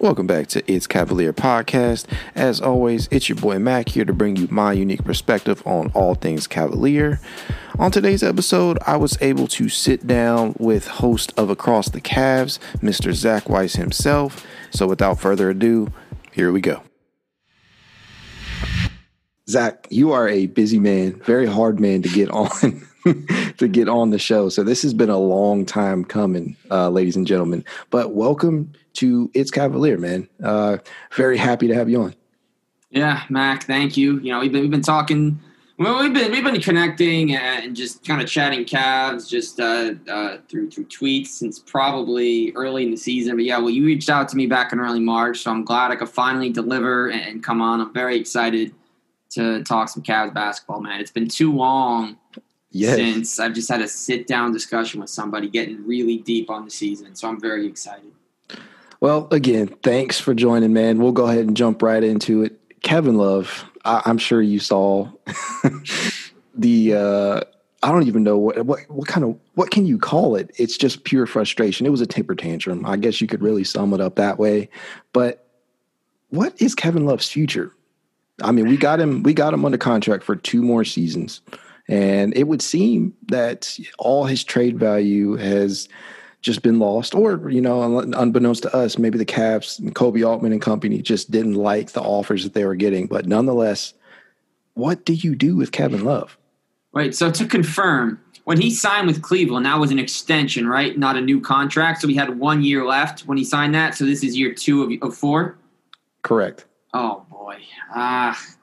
Welcome back to It's Cavalier Podcast. As always, it's your boy Mac here to bring you my unique perspective on all things Cavalier. On today's episode, I was able to sit down with host of Across the Cavs, Mr. Zach Weiss himself. So without further ado, here we go. Zach, you are a busy man, very hard man to get on. to get on the show. So this has been a long time coming, uh, ladies and gentlemen. But welcome to It's Cavalier, man. Uh, very happy to have you on. Yeah, Mac, thank you. You know, we've been we've been talking. Well, we've been we've been connecting and just kind of chatting Cavs just uh, uh, through through tweets since probably early in the season. But yeah, well, you reached out to me back in early March, so I'm glad I could finally deliver and, come on. I'm very excited to talk some Cavs basketball, man. It's been too long yes. since I've just had a sit down discussion with somebody getting really deep on the season. So I'm very excited. Well, again, thanks for joining, man. We'll go ahead and jump right into it. Kevin Love, I, am sure you saw the. Uh, I don't even know what what what kind of what can you call it? It's just pure frustration. It was a temper tantrum. I guess you could really sum it up that way. But what is Kevin Love's future? I mean, we got him we got him under contract for two more seasons. And it would seem that all his trade value has just been lost, or you know, unbeknownst to us, maybe the Cavs and Koby Altman and company just didn't like the offers that they were getting. But nonetheless, what do you do with Kevin Love? Right. So to confirm, when he signed with Cleveland, that was an extension, right? Not a new contract. So he had one year left when he signed that. So this is year two of, of four. Correct. Oh boy. Ah. Uh,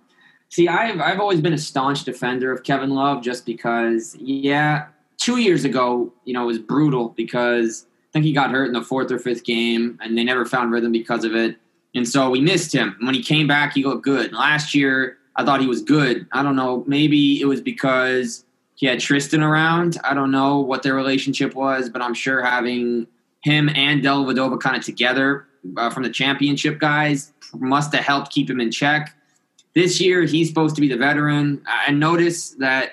see, I've I've always been a staunch defender of Kevin Love, just because. Yeah, two years ago, you know, it was brutal because I think he got hurt in the fourth or fifth game, and they never found rhythm because of it. And so we missed him. When he came back, he looked good. Last year, I thought he was good. I don't know. Maybe it was because he had Tristan around. I don't know what their relationship was, but I'm sure having him and Dellavedova kind of together uh, from the championship guys must have helped keep him in check. This year, he's supposed to be the veteran. I notice that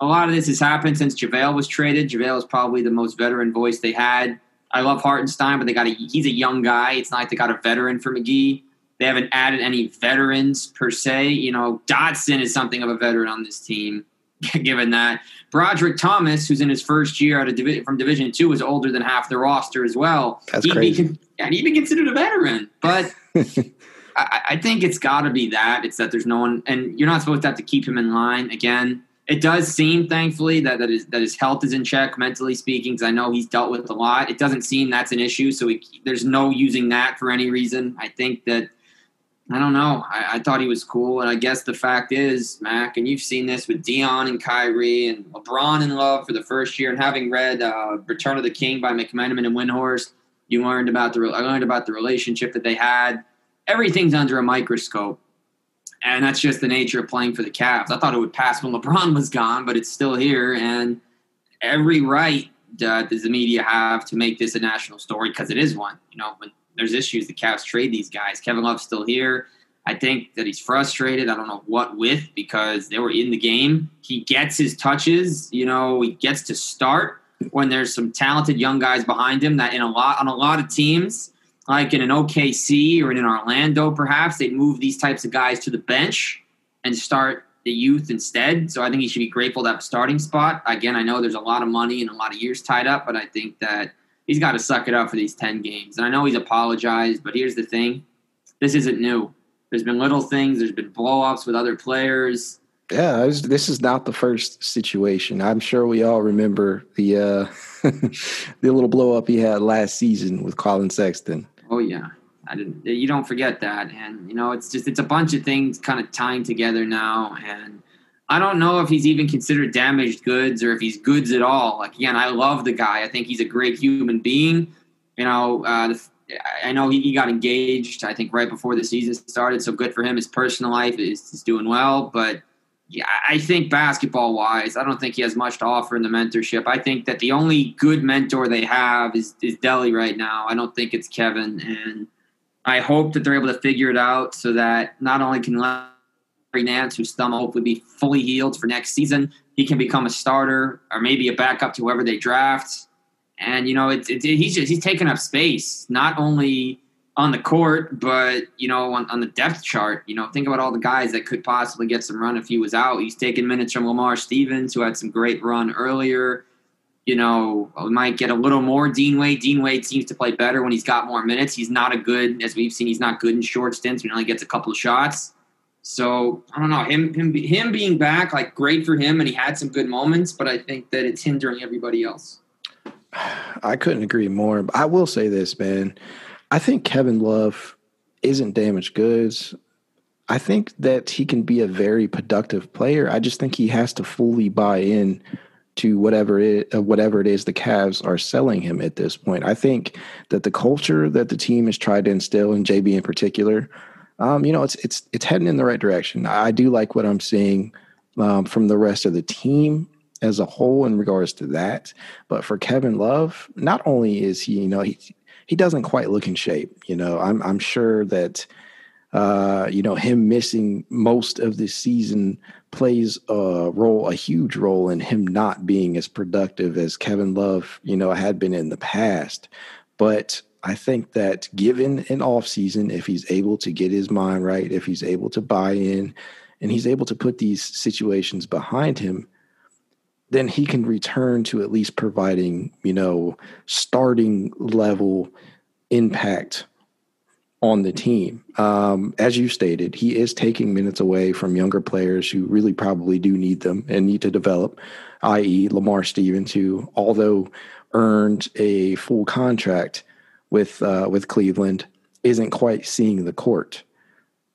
a lot of this has happened since JaVale was traded. JaVale is probably the most veteran voice they had. I love Hartenstein, but they got a he's a young guy. It's not like they got a veteran for McGee. They haven't added any veterans per se. You know, Dotson is something of a veteran on this team. Given that Brodric Thomas, who's in his first year out of divi- from Division Two, is older than half the roster as well. That's he'd crazy. Be, and he'd be considered a veteran, but. I, I think it's got to be that. It's that there's no one, and you're not supposed to have to keep him in line. Again, it does seem, thankfully, that that, is, that his health is in check, mentally speaking, because I know he's dealt with a lot. It doesn't seem that's an issue, so he, there's no using that for any reason. I think that, I don't know. I, I, thought he was cool, and I guess the fact is, Mac, and you've seen this with Dion and Kyrie and LeBron in love for the first year, and having read uh, Return of the King by McMenamin and Windhorst, you learned about the I learned about the relationship that they had. Everything's under a microscope and that's just the nature of playing for the Cavs. I thought it would pass when LeBron was gone, but it's still here, and every right uh, does the media have to make this a national story because it is one. You know, when there's issues, the Cavs trade these guys. Kevin Love's still here. I think that he's frustrated. I don't know what with because they were in the game. He gets his touches. You know, he gets to start when there's some talented young guys behind him. That in a lot on a lot of teams like in an OKC or in an Orlando, perhaps they'd move these types of guys to the bench and start the youth instead. So I think he should be grateful a starting spot. Again, I know there's a lot of money and a lot of years tied up, but I think that he's got to suck it up for these 10 games. And I know he's apologized, but here's the thing this isn't new. There's been little things, there's been blow ups with other players. Yeah, this is not the first situation. I'm sure we all remember the uh, the little blow up he had last season with Collin Sexton. Oh yeah, I didn't. You don't forget that, and you know it's just it's a bunch of things kind of tying together now, and I don't know if he's even considered damaged goods or if he's goods at all. Like again, I love the guy. I think he's a great human being. You know, uh, the, I know he, he, got engaged. I think right before the season started, so good for him. His personal life is, is doing well, but I think basketball wise, I don't think he has much to offer in the mentorship. I think that the only good mentor they have is is Delly right now. I don't think it's Kevin, and I hope that they're able to figure it out so that not only can Larry Nance, whose thumb hopefully be fully healed for next season, he can become a starter or maybe a backup to whoever they draft. And you know, it's it, he's just he's taking up space not only on the court, but you know, on, on the depth chart, you know, think about all the guys that could possibly get some run if he was out. He's taking minutes from Lamar Stevens, who had some great run earlier. You know, we might get a little more Dean Wade. Dean Wade seems to play better when he's got more minutes. He's not a good, as we've seen, he's not good in short stints. He only gets a couple of shots. So I don't know him him him being back, like great for him, and he had some good moments. But I think that it's hindering everybody else. I couldn't agree more. I will say this, man. I think Kevin Love isn't damaged goods. I think that he can be a very productive player. I just think he has to fully buy in to whatever it uh, whatever it is the Cavs are selling him at this point. I think that the culture that the team has tried to instill in JB in particular, um, you know, it's it's it's heading in the right direction. I do like what I'm seeing um, from the rest of the team as a whole in regards to that. But for Kevin Love, not only is he, you know, he he doesn't quite look in shape. You know, I'm I'm sure that uh, you know him missing most of the season plays a role, a huge role in him not being as productive as Kevin Love, you know, had been in the past. But I think that given an off season, if he's able to get his mind right, if he's able to buy in, and he's able to put these situations behind him, then he can return to at least providing, you know, starting level impact on the team. Um, as you stated, he is taking minutes away from younger players who really probably do need them and need to develop, i.e., Lamar Stevens, who, although earned a full contract with uh, with Cleveland, isn't quite seeing the court.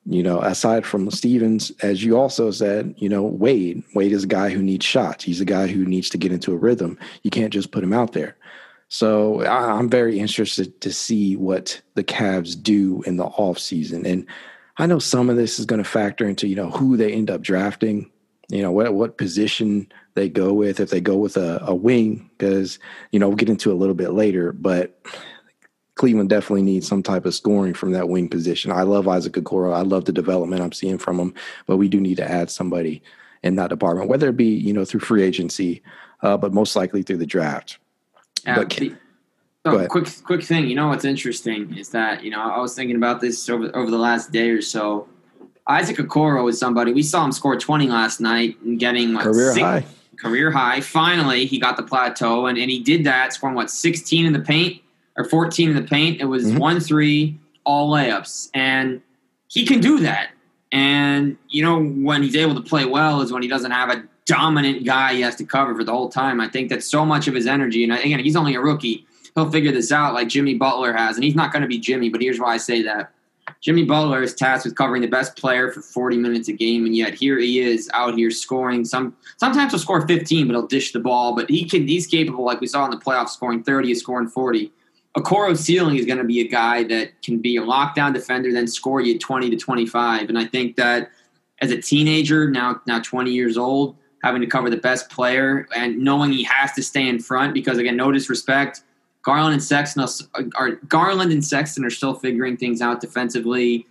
You know, aside from Stevens, as you also said, you know, Wade. Wade is a guy who needs shots. He's a guy who needs to get into a rhythm. You can't just put him out there. So I'm very interested to see what the Cavs do in the offseason. And I know some of this is going to factor into, you know, who they end up drafting, you know, what what position they go with, if they go with a, a wing, because, you know, we'll get into a little bit later, but Cleveland definitely needs some type of scoring from that wing position. I love Isaac Okoro. I love the development I'm seeing from him, but we do need to add somebody in that department, whether it be you know through free agency, uh, but most likely through the draft. Yeah, but, the, so quick quick thing, you know what's interesting is that you know I was thinking about this over over the last day or so. Isaac Okoro is somebody we saw him score 20 last night and getting like career six, high. Career high. Finally, he got the plateau, and, and he did that, scoring what 16 in the paint or 14 in the paint. It was mm-hmm. one three, all layups. And he can do that. And, you know, when he's able to play well is when he doesn't have a dominant guy he has to cover for the whole time. I think that so much of his energy, and again, he's only a rookie. He'll figure this out like Jimmy Butler has. And he's not going to be Jimmy, but here's why I say that. Jimmy Butler is tasked with covering the best player for 40 minutes a game, and yet here he is out here scoring. Some sometimes he'll score 15, but he'll dish the ball. But he can he's capable, like we saw in the playoffs, scoring 30, he's scoring 40. Okoro ceiling is going to be a guy that can be a lockdown defender, then score you 20 to 25. And I think that as a teenager, now now 20 years old, having to cover the best player and knowing he has to stay in front because again, no disrespect, Garland and Sexton are Garland and Sexton are still figuring things out defensively.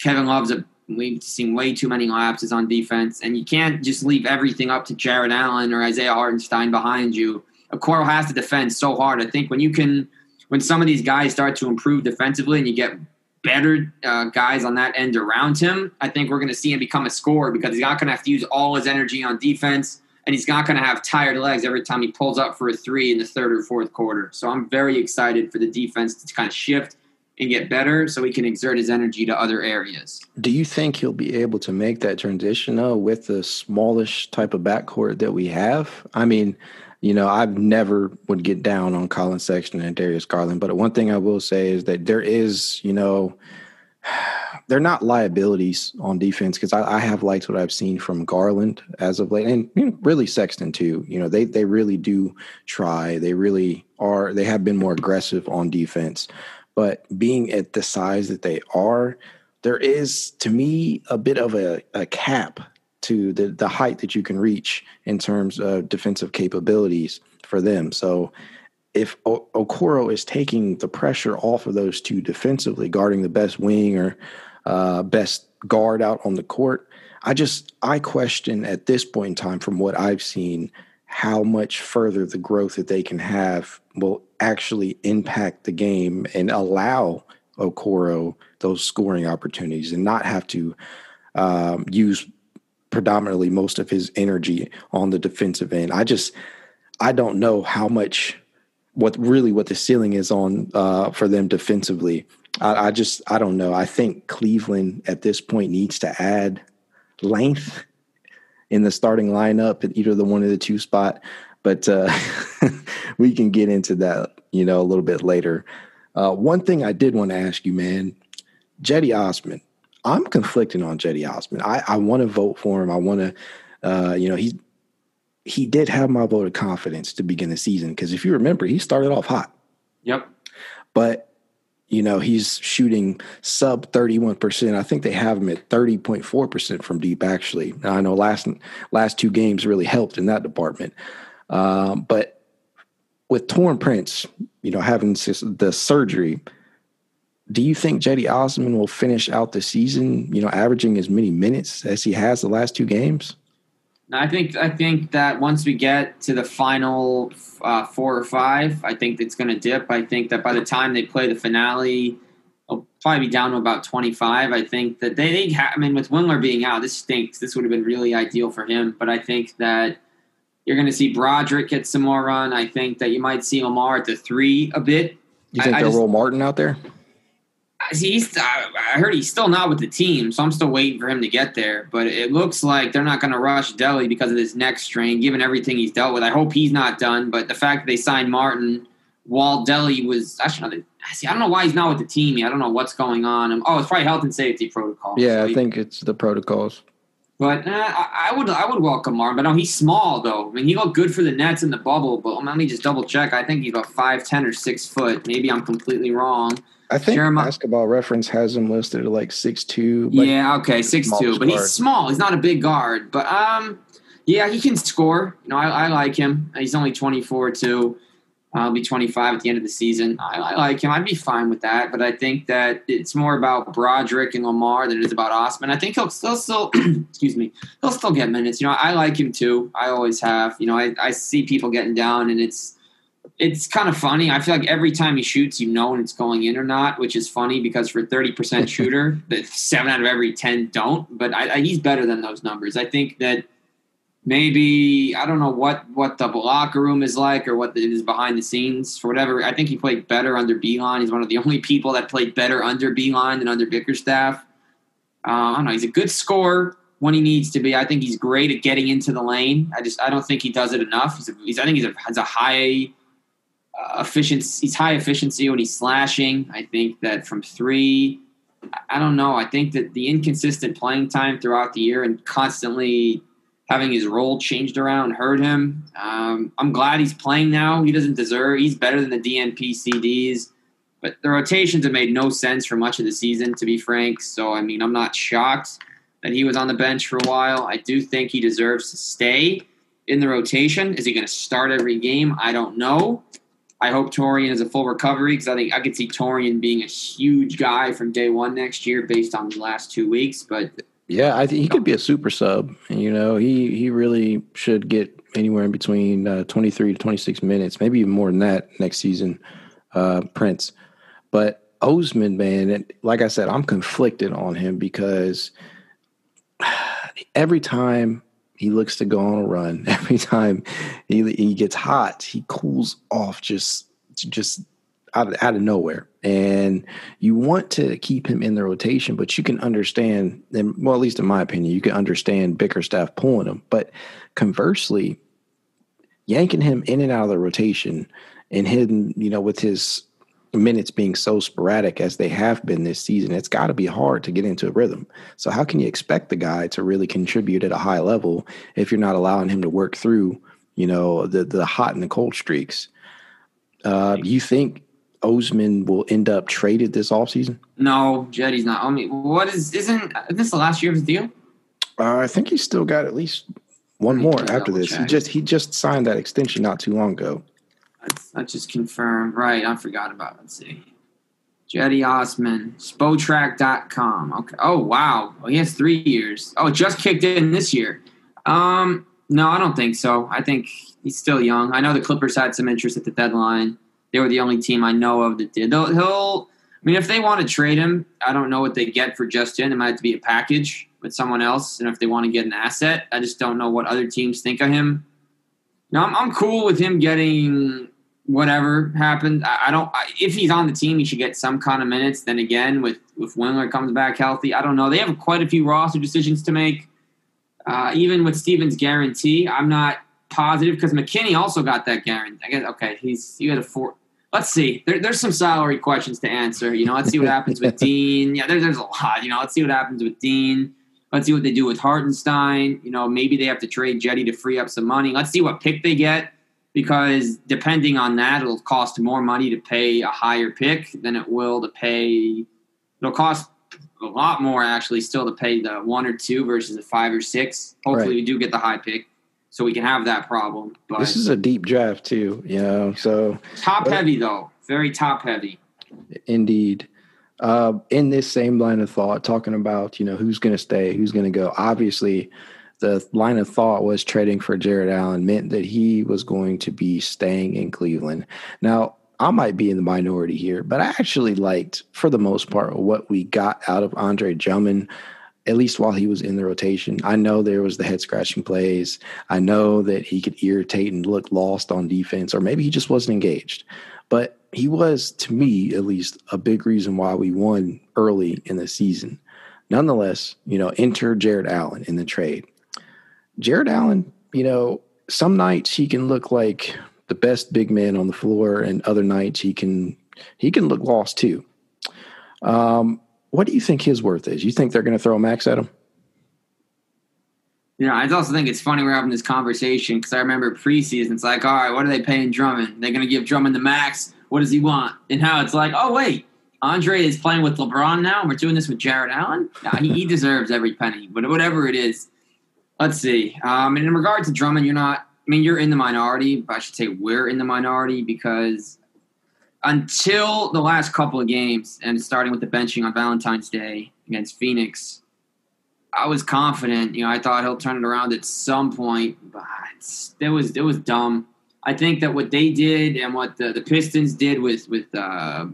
Kevin Love's a we've seen way too many lapses on defense, and you can't just leave everything up to Jarrett Allen or Isaiah Hartenstein behind you. Okoro has to defend so hard. I think when you can when some of these guys start to improve defensively and you get better uh, guys on that end around him, I think we're going to see him become a scorer because he's not going to have to use all his energy on defense and he's not going to have tired legs every time he pulls up for a three in the third or fourth quarter. So I'm very excited for the defense to kind of shift and get better so he can exert his energy to other areas. Do you think he'll be able to make that transition though with the smallish type of backcourt that we have? I mean, you know, I've never would get down on Collin Sexton and Darius Garland, but one thing I will say is that there is, you know, they're not liabilities on defense because I, I, have liked what I've seen from Garland as of late, and you know, really Sexton too. You know, they they really do try. They really are. They have been more aggressive on defense, but being at the size that they are, there is to me a bit of a, a cap to the the height that you can reach in terms of defensive capabilities for them. So if o- Okoro is taking the pressure off of those two defensively, guarding the best wing or uh, best guard out on the court, I just I question at this point in time, from what I've seen, how much further the growth that they can have will actually impact the game and allow Okoro those scoring opportunities and not have to um, use predominantly most of his energy on the defensive end. I just I don't know how much what really what the ceiling is on uh, for them defensively. I, I, just I don't know. I think Cleveland at this point needs to add length in the starting lineup at either the one or the two spot. But uh, we can get into that, you know, a little bit later. Uh, one thing I did want to ask you, man, Cedi Osman. I'm conflicting on Cedi Osman. I, I want to vote for him. I want to, uh, you know, he's he did have my vote of confidence to begin the season because if you remember, he started off hot. Yep. But you know, he's shooting sub 31%. I think they have him at 30.4% from deep actually. Now, I know last last two games really helped in that department. Um, but with Taurean Prince, you know, having the surgery, do you think Cedi Osman will finish out the season, you know, averaging as many minutes as he has the last two games? I think I think that once we get to the final uh, four or five, I think it's going to dip. I think that by the time they play the finale, it'll probably be down to about twenty five. I think that they, they ha- I mean, with Windler being out, this stinks. This would have been really ideal for him. But I think that you're going to see Brodric get some more run. I think that you might see Omar at the three a bit. You think I, they'll I just, roll Martin out there? He's I heard he's still not with the team, so I'm still waiting for him to get there. But it looks like they're not going to rush Delly because of this next strain, given everything he's dealt with. I hope he's not done. But the fact that they signed Martin while Delly was actually see, I don't know why he's not with the team. I don't know what's going on. Oh, it's probably health and safety protocols. Yeah, so he, I think it's the protocols. But uh, I, I, would I would welcome Martin. But no, he's small though. I mean, he looked good for the Nets in the bubble. But let me just double check. I think he's about five ten or six foot. Maybe I'm completely wrong. I think Jeremiah, Basketball Reference has him listed at like six two. Yeah, okay, six two, but he's small. He's not a big guard, but um, yeah, he can score. You know, I, I like him. He's only twenty four too. I'll be 25 at the end of the season. I, I, like him. I'd be fine with that. But I think that it's more about Brodric and Lamar than it is about Osman. I think he'll still, still excuse me, he'll still get minutes. You know, I like him too. I always have. You know, I, I see people getting down, and it's it's kind of funny. I feel like every time he shoots, you know when it's going in or not, which is funny because for thirty percent shooter, that seven out of every ten don't. But I, I, he's better than those numbers. I think that maybe I don't know what what the locker room is like or what it is behind the scenes for whatever. I think he played better under Beilein. He's one of the only people that played better under Beilein than under Bickerstaff. Uh, I don't know. He's a good scorer when he needs to be. I think he's great at getting into the lane. I just I don't think he does it enough. He's, a, he's I think he's a, has a high efficiency. He's high efficiency when he's slashing. I think that from three, I don't know. I think that the inconsistent playing time throughout the year and constantly having his role changed around hurt him. Um, I'm glad he's playing now. He doesn't deserve. He's better than the DNP CDs. But the rotations have made no sense for much of the season, to be frank. So I mean, I'm not shocked that he was on the bench for a while. I do think he deserves to stay in the rotation. Is he going to start every game? I don't know. I hope Taurean is a full recovery because I think I could see Taurean being a huge guy from day one next year based on the last two weeks. But yeah, I think he could be a super sub. You know, he he really should get anywhere in between uh, 23 to 26 minutes, maybe even more than that next season. Uh, Prince, but Osman, man, like I said, I'm conflicted on him because every time he looks to go on a run. Every time he he gets hot, he cools off just just out of, out of nowhere. And you want to keep him in the rotation, but you can understand, and well, at least in my opinion, you can understand Bickerstaff pulling him. But conversely, yanking him in and out of the rotation and him, you know, with his minutes being so sporadic as they have been this season, it's got to be hard to get into a rhythm. So, how can you expect the guy to really contribute at a high level if you're not allowing him to work through, you know, the the hot and the cold streaks? Uh, you think Osman will end up traded this offseason? No, Cedi's not. I mean, what is isn't this the last year of his deal? Uh, I think he's still got at least one more after this. Check. He just he just signed that extension not too long ago. Let's, just confirm. Right, I forgot about. Let's see. Cedi Osman, Spotrac.com. Okay. Oh wow, well, he has three years. Oh, just kicked in this year. Um, no, I don't think so. I think he's still young. I know the Clippers had some interest at the deadline. They were the only team I know of that did. They'll, he'll. I mean, if they want to trade him, I don't know what they get for Justin. It might have to be a package with someone else, and if they want to get an asset, I just don't know what other teams think of him. No, I'm, I'm cool with him getting whatever happened. I, I don't. I, if he's on the team, he should get some kind of minutes. Then again, with if Windler comes back healthy, I don't know. They have quite a few roster decisions to make. Uh, even with Stevens' guarantee, I'm not positive because McKinnie also got that guarantee. I guess okay, he's you had a four. Let's see. There, there's some salary questions to answer. You know, let's see what happens with Dean. Yeah, there, there's a lot. You know, let's see what happens with Dean. Let's see what they do with Hartenstein. You know, maybe they have to trade Cedi to free up some money. Let's see what pick they get because depending on that, it'll cost more money to pay a higher pick than it will to pay. It'll cost a lot more actually still to pay the one or two versus the five or six. Hopefully, right. we do get the high pick so we can have that problem. But this is a deep draft too, you know. So top but, heavy though, very top heavy. Indeed. Uh, in this same line of thought, talking about you know who's going to stay, who's going to go. Obviously, the line of thought was trading for Jarrett Allen meant that he was going to be staying in Cleveland. Now, I might be in the minority here, but I actually liked, for the most part, what we got out of Andre Drummond, at least while he was in the rotation. I know there was the head scratching plays. I know that he could irritate and look lost on defense, or maybe he just wasn't engaged. But he was, to me at least, a big reason why we won early in the season. Nonetheless, you know, enter Jarrett Allen in the trade. Jarrett Allen, you know, some nights he can look like the best big man on the floor, and other nights he can he can look lost too. Um, what do you think his worth is? You think they're going to throw a max at him? Yeah, I also think it's funny we're having this conversation because I remember preseason. It's like, all right, what are they paying Drummond? They're going to give Drummond the max. What does he want? And how it's like, oh wait, Andre is playing with LeBron now, and we're doing this with Jarrett Allen. Nah, he, he deserves every penny, but whatever it is, Let's see. Um, and in regard to Drummond, you're not. I mean, you're in the minority, but I should say we're in the minority because until the last couple of games, and starting with the benching on Valentine's Day against Phoenix, I was confident. You know, I thought he'll turn it around at some point, but it was it was dumb. I think that what they did and what the, the Pistons did with with uh,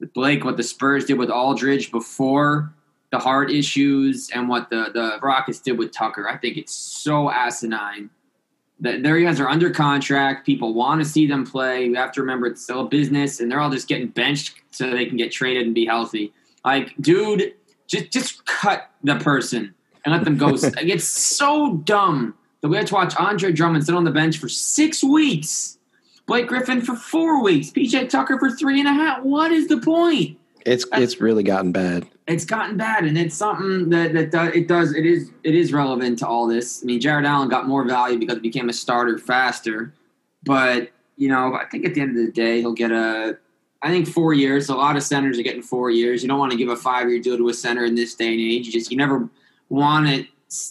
with Blake, what the Spurs did with Aldridge before the heart issues and what the, the Rockets did with Tucker. I think it's so asinine. That their guys are under contract. People want to see them play. You have to remember it's still a business, and they're all just getting benched so they can get traded and be healthy. Like, dude, just just cut the person and let them go. like, it's so dumb that we had to watch Andre Drummond sit on the bench for six weeks, Blake Griffin for four weeks, PJ Tucker for three and a half. What is the point? It's it's really gotten bad it's gotten bad, and it's something that that it does it is it is relevant to all this. I mean, Jarrett Allen got more value because he became a starter faster, but you know, I think at the end of the day, he'll get a. I think four years. A lot of centers are getting four years. You don't want to give a five year deal to a center in this day and age. You just you never want it.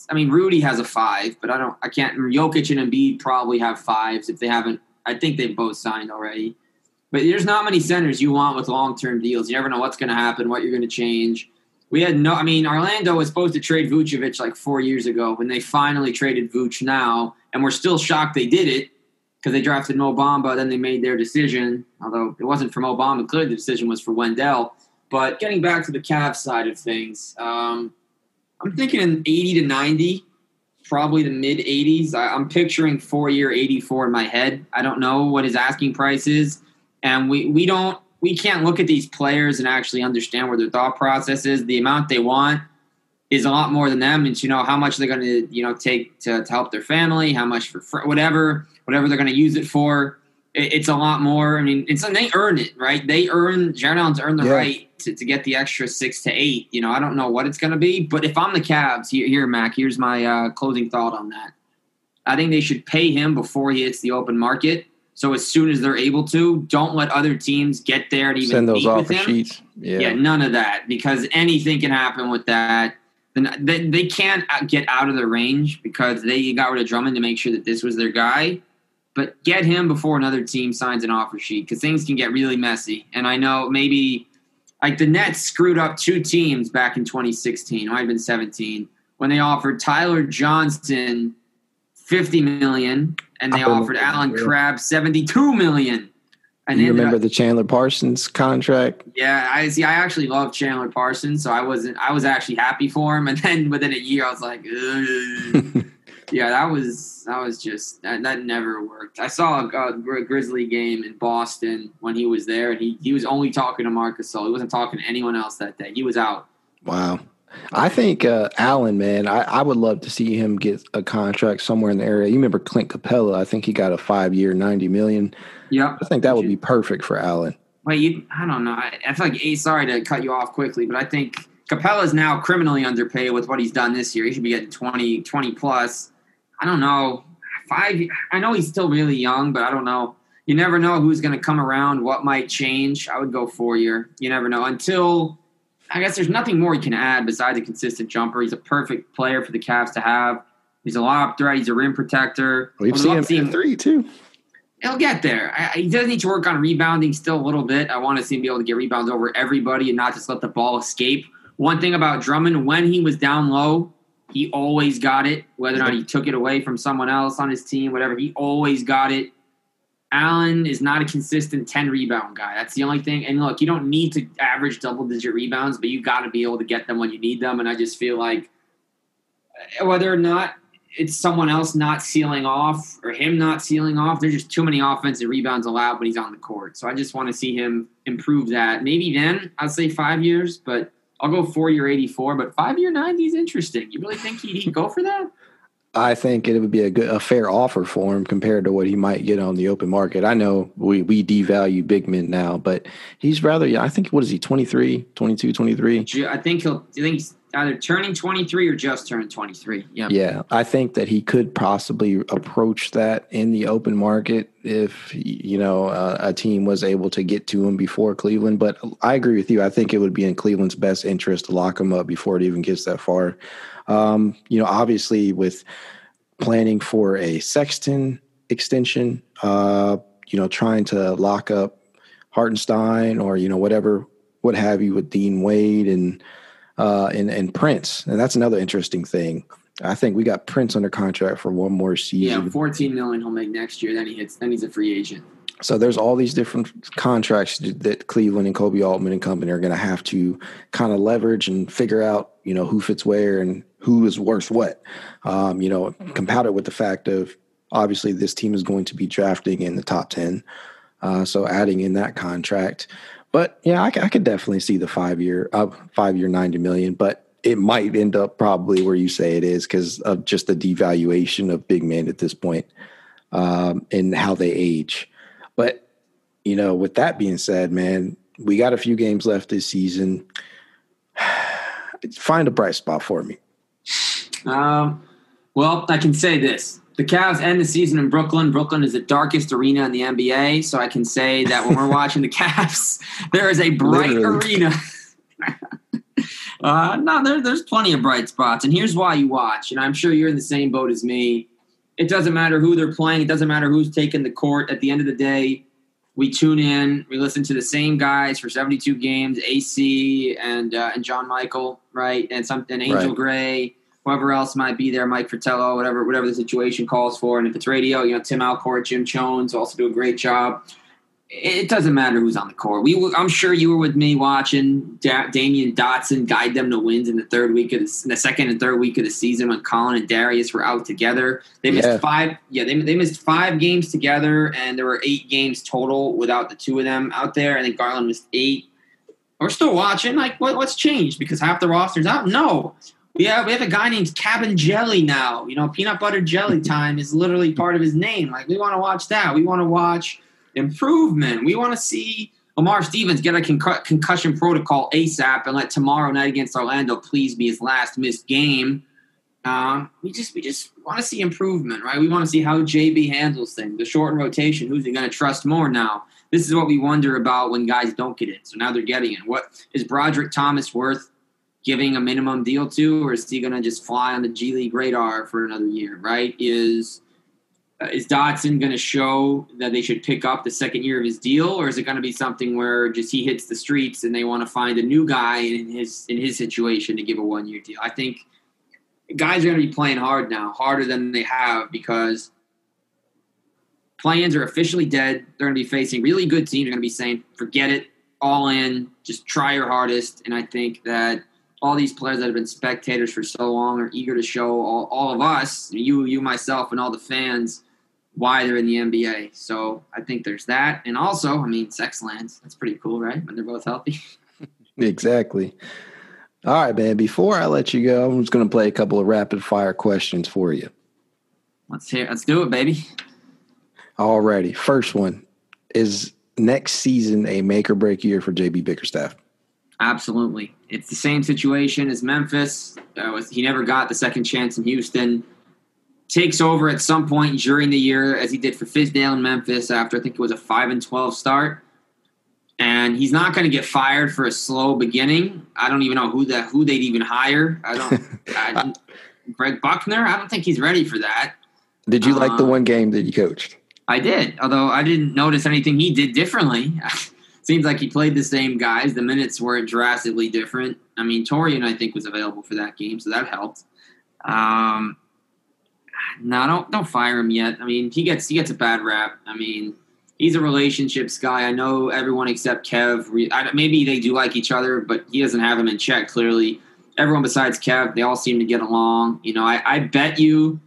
I mean, Rudy has a five, but I don't. I can't. Jokic and Embiid probably have fives if they haven't. I think they've both signed already. But there's not many centers you want with long term deals. You never know what's going to happen, what you're going to change. We had no, I mean, Orlando was supposed to trade Vucevic like four years ago when they finally traded Vuce now, and we're still shocked they did it because they drafted Mo Bamba. Then they made their decision, although it wasn't for Mo Bamba. Clearly, the decision was for Wendell. But getting back to the Cavs side of things, um, I'm thinking in 80 to 90, probably the mid 80s. I, I'm picturing four year 84 in my head. I don't know what his asking price is and we we don't we can't look at these players and actually understand where their thought process is. The amount they want is a lot more than them. And you know how much they're going to you know take to, to help their family, how much for, for whatever whatever they're going to use it for. It, it's a lot more. I mean, it's and they earn it, right? They earn Jarrett Allen's earned the Yeah. right to, to get the extra six to eight. You know, I don't know what it's going to be, but if I'm the Cavs, here, here Mac, here's my uh, closing thought on that. I think they should pay him before he hits the open market. So as soon as they're able to, don't let other teams get there and even Send those offer sheets. Yeah. Yeah. none of that because anything can happen with that. Then they, they can't uh, get out of the range because they got rid of Drummond to make sure that this was their guy. But get him before another team signs an offer sheet because things can get really messy. And I know maybe like the Nets screwed up two teams back in 2016, it might have been 17, when they offered Tyler Johnson 50 million and they offered Allen. Crabbe 72 million. And you remember up- the Chandler Parsons contract? yeah, I see. I actually love Chandler Parsons, so I wasn't. I was actually happy for him, and then within a year, I was like, yeah, that was that was just that, that never worked. I saw a, a Grizzly game in Boston when he was there, and he he was only talking to Marc Gasol He wasn't talking to anyone else that day. He was out. Wow. I think uh, Allen, man, I, I would love to see him get a contract somewhere in the area. You remember Clint Capela? I think he got a five year, ninety million. Yeah, I think that would be perfect for Allen. Wait, you? I don't know. I, I feel like. Sorry to cut you off quickly, but I think Capela is now criminally underpaid with what he's done this year. He should be getting 20, 20 plus. I don't know. Five. I know he's still really young, but I don't know. You never know who's going to come around. What might change? I would go four year. You never know until. I guess there's nothing more he can add besides a consistent jumper. He's a perfect player for the Cavs to have. He's a lob threat. He's a rim protector. We've I seen him to see hit three too. He'll get there. I- he does need to work on rebounding still a little bit. I want to see him be able to get rebounds over everybody and not just let the ball escape. One thing about Drummond, when he was down low, he always got it, whether or not he took it away from someone else on his team, whatever. He always got it. Allen is not a consistent 10 rebound guy. That's the only thing. And look, you don't need to average double digit rebounds, but you got to be able to get them when you need them. And I just feel like uh, whether or not it's someone else not sealing off or him not sealing off. There's just too many offensive rebounds allowed when he's on the court. So I just want to see him improve that. Maybe then I'll say five years, but I'll go four year 84. But five year 90 is interesting. You really think he'd go for that? I think it would be a good, a fair offer for him compared to what he might get on the open market. I know we, we devalue big men now, but he's rather, I think, what is he, 23, 22, 23? I think he'll. I think either turning 23 or just turned 23. Yeah. Yeah, I think that he could possibly approach that in the open market if you know uh, a team was able to get to him before Cleveland. But I agree with you. I think it would be in Cleveland's best interest to lock him up before it even gets that far. Um, you know, obviously with planning for a Sexton extension, uh, you know, trying to lock up Hartenstein or you know whatever, what have you with Dean Wade and uh, and and Prince, and that's another interesting thing. I think we got Prince under contract for one more season. Yeah, 14 million he'll make next year. Then he hits. Then he's a free agent. So there's all these different contracts that Cleveland and Koby Altman and company are going to have to kind of leverage and figure out, you know, who fits where and who is worth what. Um, you know, compounded with the fact of obviously this team is going to be drafting in the top ten, uh, so adding in that contract. But yeah, I could definitely see the five year, uh, five year, ninety million. But it might end up probably where you say it is because of just the devaluation of big men at this point um, and how they age. But you know, with that being said, man, we got a few games left this season. Find a bright spot for me. Um, well, I can say this. The Cavs end the season in Brooklyn. Brooklyn is the darkest arena in the NBA, so I can say that when we're watching the Cavs, there is a bright Literally. arena. uh, no, there, there's plenty of bright spots, and here's why you watch. And I'm sure you're in the same boat as me. It doesn't matter who they're playing. It doesn't matter who's taking the court. At the end of the day, we tune in. We listen to the same guys for 72 games. AC and uh, and John Michael, right, and something Angel Right. Gray whoever else might be there, Mike Fratello, whatever whatever the situation calls for. And if it's radio, you know, Tim Alcorn, Jim Chones also do a great job. it doesn't matter who's on the court. We, I'm sure you were with me watching da- Damyean Dotson guide them to wins in the third week of the, the second and third week of the season when Collin and Darius were out together. They missed Yeah. five. Yeah, they, they missed five games together, and there were eight games total without the two of them out there. I think Garland missed eight. We're still watching. Like, what, what's changed? Because half the roster's out. No, we have we have a guy named Kabengele now. You know, peanut butter jelly time is literally part of his name. Like, we want to watch that. We want to watch improvement. We want to see Lamar Stevens get a concu- concussion protocol ASAP and let tomorrow night against Orlando please be his last missed game. Um, we just we just want to see improvement, right? We want to see how JB handles things. The shortened rotation, who's he going to trust more now? This is what we wonder about when guys don't get in. So now they're getting in. What is Brodric Thomas worth giving a minimum deal to, or is he going to just fly on the G League radar for another year? Right? Is uh, is Dotson going to show that they should pick up the second year of his deal, or is it going to be something where just he hits the streets and they want to find a new guy in his in his situation to give a one year deal? I think guys are going to be playing hard now, harder than they have because plans are officially dead. They're going to be facing really good teams. They're going to be saying, "Forget it, all in, just try your hardest." And I think that all these players that have been spectators for so long are eager to show all, all of us, you, you, myself, and all the fans why they're in the NBA. So I think there's that. And also, I mean, sex lands. That's pretty cool, right? When they're both healthy. Exactly. All right, man. Before I let you go, I'm just going to play a couple of rapid fire questions for you. Let's hear. Let's do it, baby. Alrighty. First one is next season a make or break year for JB Bickerstaff? Absolutely. It's the same situation as Memphis. Uh, he never got the second chance in Houston. Takes over at some point during the year, as he did for Fizdale in Memphis after I think it was a five and twelve start. And he's not going to get fired for a slow beginning. I don't even know who that who they'd even hire. I don't. I, Greg Buckner. I don't think he's ready for that. Did you like the Um, one game that you coached? I did, although I didn't notice anything he did differently. Seems like he played the same guys. The minutes weren't drastically different. I mean, Taurean, I think, was available for that game, so that helped. Um, no, don't don't fire him yet. I mean, he gets he gets a bad rap. I mean, he's a relationships guy. I know everyone except Kev. I, maybe they do like each other, but he doesn't have him in check. Clearly, everyone besides Kev, they all seem to get along. You know, I, I bet you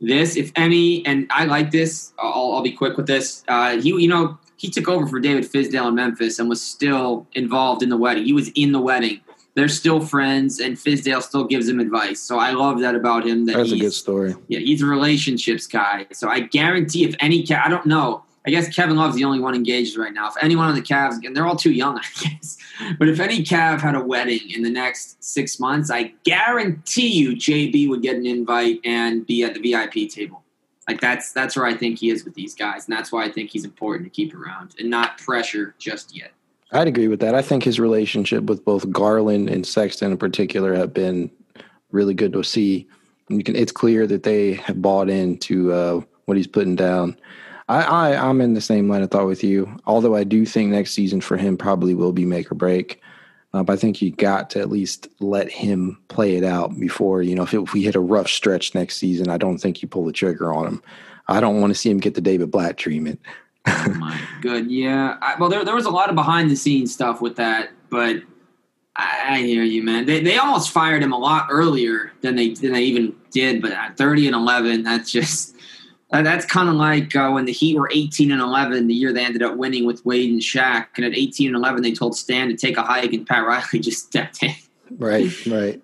this, if any, and I like this. I'll, I'll be quick with this. Uh, he, you know, he took over for David Fizdale in Memphis and was still involved in the wedding. He was in the wedding. They're still friends, and Fizdale still gives him advice. So I love that about him. That That's a good story. yeah, he's a relationships guy. So I guarantee if any I don't know. I guess Kevin Love's the only one engaged right now. If anyone on the Cavs, and they're all too young, I guess. But if any Cav had a wedding in the next six months, I guarantee you JB would get an invite and be at the VIP table. Like that's that's where I think he is with these guys, and that's why I think he's important to keep around and not pressure just yet. I'd agree with that. I think his relationship with both Garland and Sexton in particular have been really good to see. You can, it's clear that they have bought into uh, what he's putting down. I, I, I'm in the same line of thought with you. Although I do think next season for him probably will be make or break. Uh, but I think you got to at least let him play it out before you know if, it, if we hit a rough stretch next season. I don't think you pull the trigger on him. I don't want to see him get the David Blatt treatment. Oh my good, yeah. I, well, there there was a lot of behind the scenes stuff with that, but I, I hear you, man. They they almost fired him a lot earlier than they than they even did. But at thirty and eleven, that's just uh, that's kind of like uh, when the Heat were eighteen and eleven, the year they ended up winning with Wade and Shaq, and at eighteen and eleven, they told Stan to take a hike, and Pat Riley just stepped in. Right, right.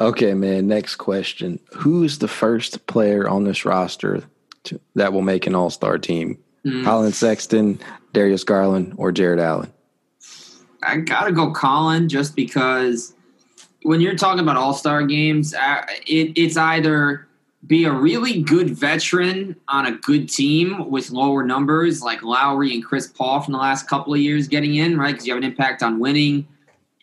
Okay, man. Next question: Who's the first player on this roster to, that will make an All Star team? Mm. Collin Sexton, Darius Garland, or Jarrett Allen? I gotta go Collin just because when you're talking about All Star games, uh, it, it's either be a really good veteran on a good team with lower numbers, like Lowry and Chris Paul from the last couple of years getting in, right? Because you have an impact on winning.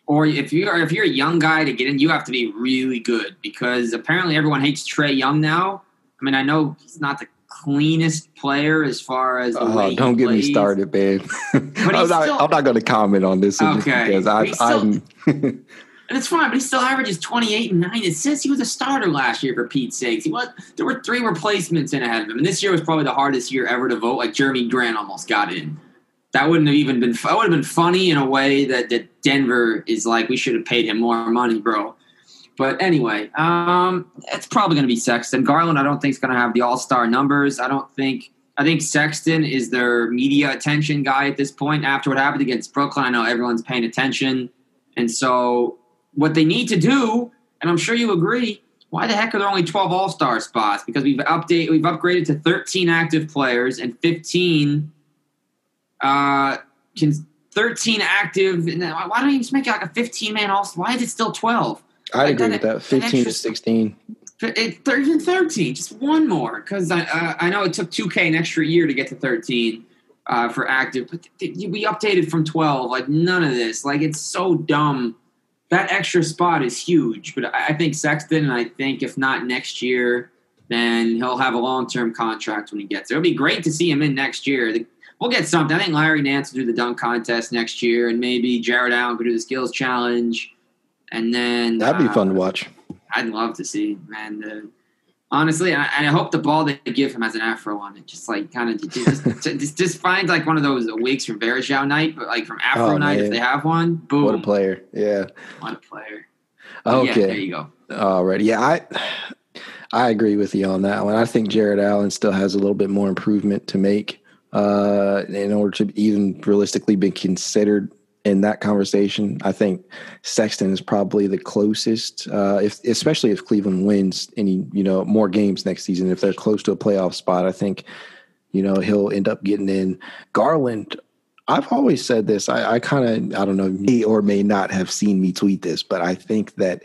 Or if you're if you're a young guy to get in, you have to be really good because apparently everyone hates Trae Young now. I mean, I know he's not the cleanest player as far as the Oh, way don't get me started, babe. I'm not, still- I'm not going to comment on this Okay. because I, still- I'm. And it's fine, but he still averages 28 and 9 assists. He was a starter last year, for Pete's sakes. He was, there were three replacements in ahead of him. And this year was probably the hardest year ever to vote. Like Jerami Grant almost got in. that wouldn't have even been. That would have been funny in a way that that Denver is like, we should have paid him more money, bro. But anyway, um, it's probably going to be Sexton. Garland, I don't think is going to have the All Star numbers. I don't think. I think Sexton is their media attention guy at this point. After what happened against Brooklyn, I know everyone's paying attention, and so what they need to do, and I'm sure you agree, why the heck are there only 12 All Star spots? Because we've update we've upgraded to 13 active players and 15 uh can 13 active. Why don't you just make it like a 15 man All Why is it still 12? I like agree that, with that. 15 to 16. It, 13, 13, just one more because I uh, I know it took 2K an extra year to get to 13 uh, for active, but th- th- we updated from 12. Like none of this. Like it's so dumb that extra spot is huge. But I think Sexton, and I think if not next year, then he'll have a long term contract when he gets there. It'll be great to see him in next year. We'll get something. I think Larry Nance will do the dunk contest next year, and maybe Jarrett Allen could do the skills challenge. And then that'd be uh, fun to watch. I'd love to see, man. The, honestly, I, I, hope the ball they give him has an afro on it. Just like kind of just, just, just find like one of those weeks from Varejao night, but like from Afro oh, night man. if they have one. Boom! What a player! Yeah. What a player. okay. Yeah, there you go. All right. Yeah, I I agree with you on that one. I think Jarrett Allen still has a little bit more improvement to make uh, in order to even realistically be considered in that conversation. I think Sexton is probably the closest, uh, if especially if Cleveland wins any you know more games next season. If they're close to a playoff spot, I think you know he'll end up getting in. Garland. I've always said this. I, I kind of, I don't know, may or may not have seen me tweet this, but I think that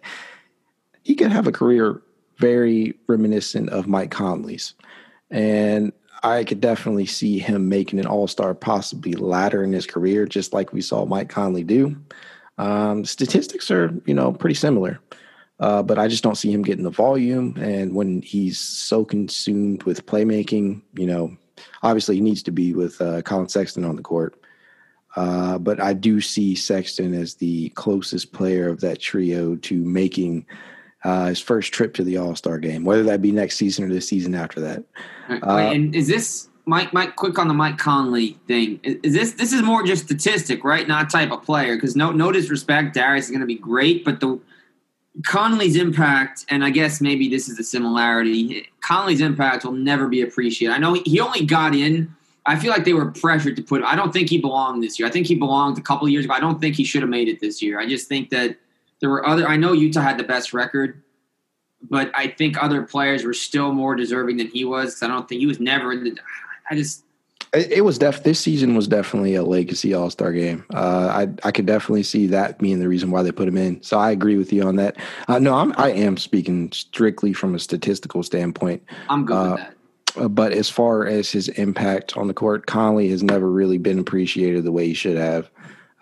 he could have a career very reminiscent of Mike Conley's. And I could definitely see him making an all star possibly later in his career, just like we saw Mike Conley do. Um, statistics are, you know, pretty similar, uh, but I just don't see him getting the volume. And when he's so consumed with playmaking, you know, obviously he needs to be with uh, Collin Sexton on the court. Uh, but I do see Sexton as the closest player of that trio to making uh, his first trip to the All Star game, whether that be next season or the season after that. Uh, and is this Mike? Mike, quick on the Mike Conley thing. Is, is this this is more just statistic, right? Not type of player. Because no, no disrespect, Darius is going to be great, but the Conley's impact, and I guess maybe this is a similarity. Conley's impact will never be appreciated. I know he only got in. I feel like they were pressured to put. I don't think he belonged this year. I think he belonged a couple years ago. I don't think he should have made it this year. I just think that there were other. I know Utah had the best record, but I think other players were still more deserving than he was. I don't think he was never in the. I just. It, it was def. This season was definitely a legacy All Star game. Uh, I I could definitely see that being the reason why they put him in. So I agree with you on that. Uh, no, I'm I am speaking strictly from a statistical standpoint. I'm good uh, with that. Uh, but as far as his impact on the court, Conley has never really been appreciated the way he should have.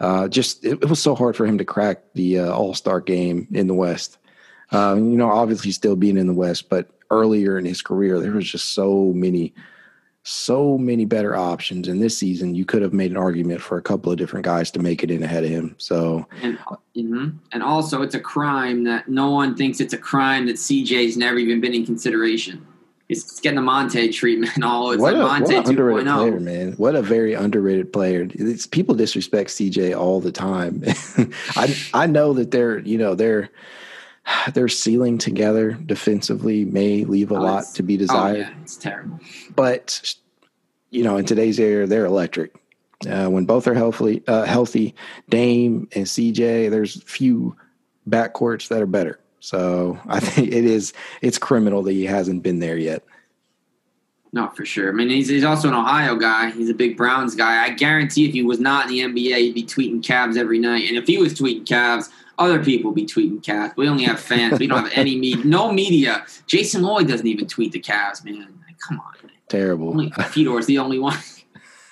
Uh, just it, it, was so hard for him to crack the uh, All Star game in the West. Uh, you know, obviously still being in the West, but earlier in his career, there was just so many, so many better options. And this season, you could have made an argument for a couple of different guys to make it in ahead of him. So, and, mm-hmm. and also, it's a crime that no one thinks it's a crime that CJ's never even been in consideration. It's getting the Monte treatment. All it's what like a, Monte what underrated 2.0. player, man. What a very underrated player. It's, people disrespect CJ all the time. I I know that they're you know they're their ceiling together defensively may leave a oh, lot to be desired. Oh, yeah, it's terrible. But you know, in today's era, they're electric. Uh, when both are healthy, uh, healthy, Dame and CJ, there's few backcourts that are better. So I think it is it's criminal that he hasn't been there yet. No, for sure. I mean, he's, he's also an Ohio guy. He's a big Browns guy. I guarantee if he was not in the NBA, he'd be tweeting Cavs every night. And if he was tweeting Cavs, other people be tweeting Cavs. We only have fans. we don't have any media. No media. Jason Lloyd doesn't even tweet the Cavs, man. Like, come on. Man. Terrible. Only Fedor's the only one.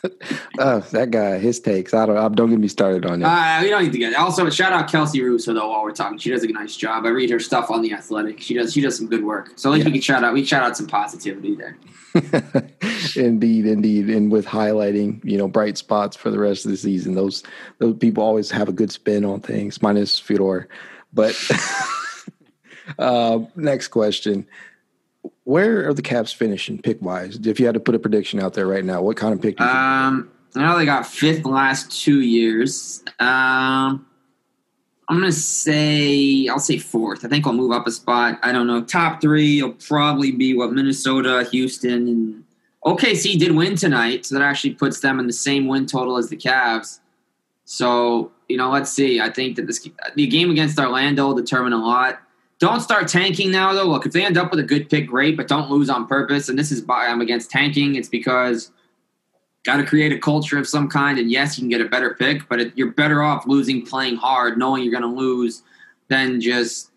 oh, that guy, his takes. I don't. Don't get me started on it. Uh, we don't need to get. Also, shout out Kelsey Russo though. While we're talking, she does a nice job. I read her stuff on the Athletic. She does. She does some good work. So, like, yeah. we can shout out. We shout out some positivity there. indeed, indeed, and with highlighting, you know, bright spots for the rest of the season. Those those people always have a good spin on things. Minus Fedor, but uh, next question where are the Cavs finishing pick wise? If you had to put a prediction out there right now, what kind of pick? um, I know they got fifth last two years. Um, I'm gonna say I'll say fourth. I think I'll move up a spot. I don't know. Top three will probably be what Minnesota, Houston, and OKC did win tonight, so that actually puts them in the same win total as the Cavs. So you know, let's see. I think that this the game against Orlando will determine a lot. Don't start tanking now, though. Look, if they end up with a good pick, great, but don't lose on purpose. And this is why I'm against tanking. It's because got to create a culture of some kind. And yes, you can get a better pick, but it, you're better off losing playing hard, knowing you're going to lose, than just.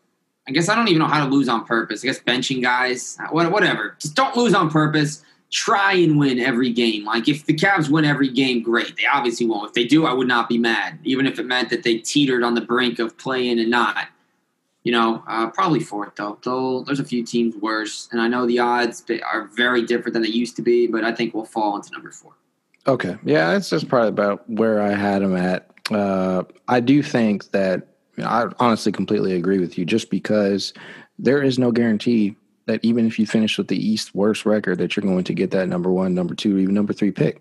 I guess I don't even know how to lose on purpose. I guess benching guys, whatever. Just don't lose on purpose. Try and win every game. Like if the Cavs win every game, great. They obviously won't. If they do, I would not be mad, even if it meant that they teetered on the brink of playing and not you know, uh, probably fourth though. There's a few teams worse, and I know the odds are very different than they used to be, but I think we'll fall into number four. Okay, yeah, that's just probably about where I had them at. Uh, I do think that you know, I honestly completely agree with you, just because there is no guarantee that even if you finish with the East worst record, that you're going to get that number one, number two, even number three pick.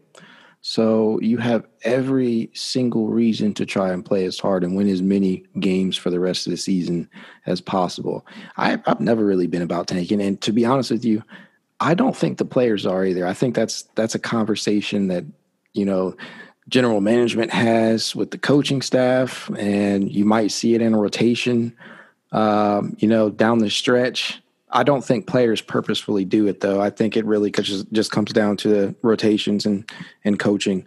So you have every single reason to try and play as hard and win as many games for the rest of the season as possible. I, have never really been about tanking, and to be honest with you, I don't think the players are either. I think that's that's a conversation that you know general management has with the coaching staff, and you might see it in a rotation. Um, you know, down the stretch, I don't think players purposefully do it though. I think it really just just comes down to the rotations and and coaching.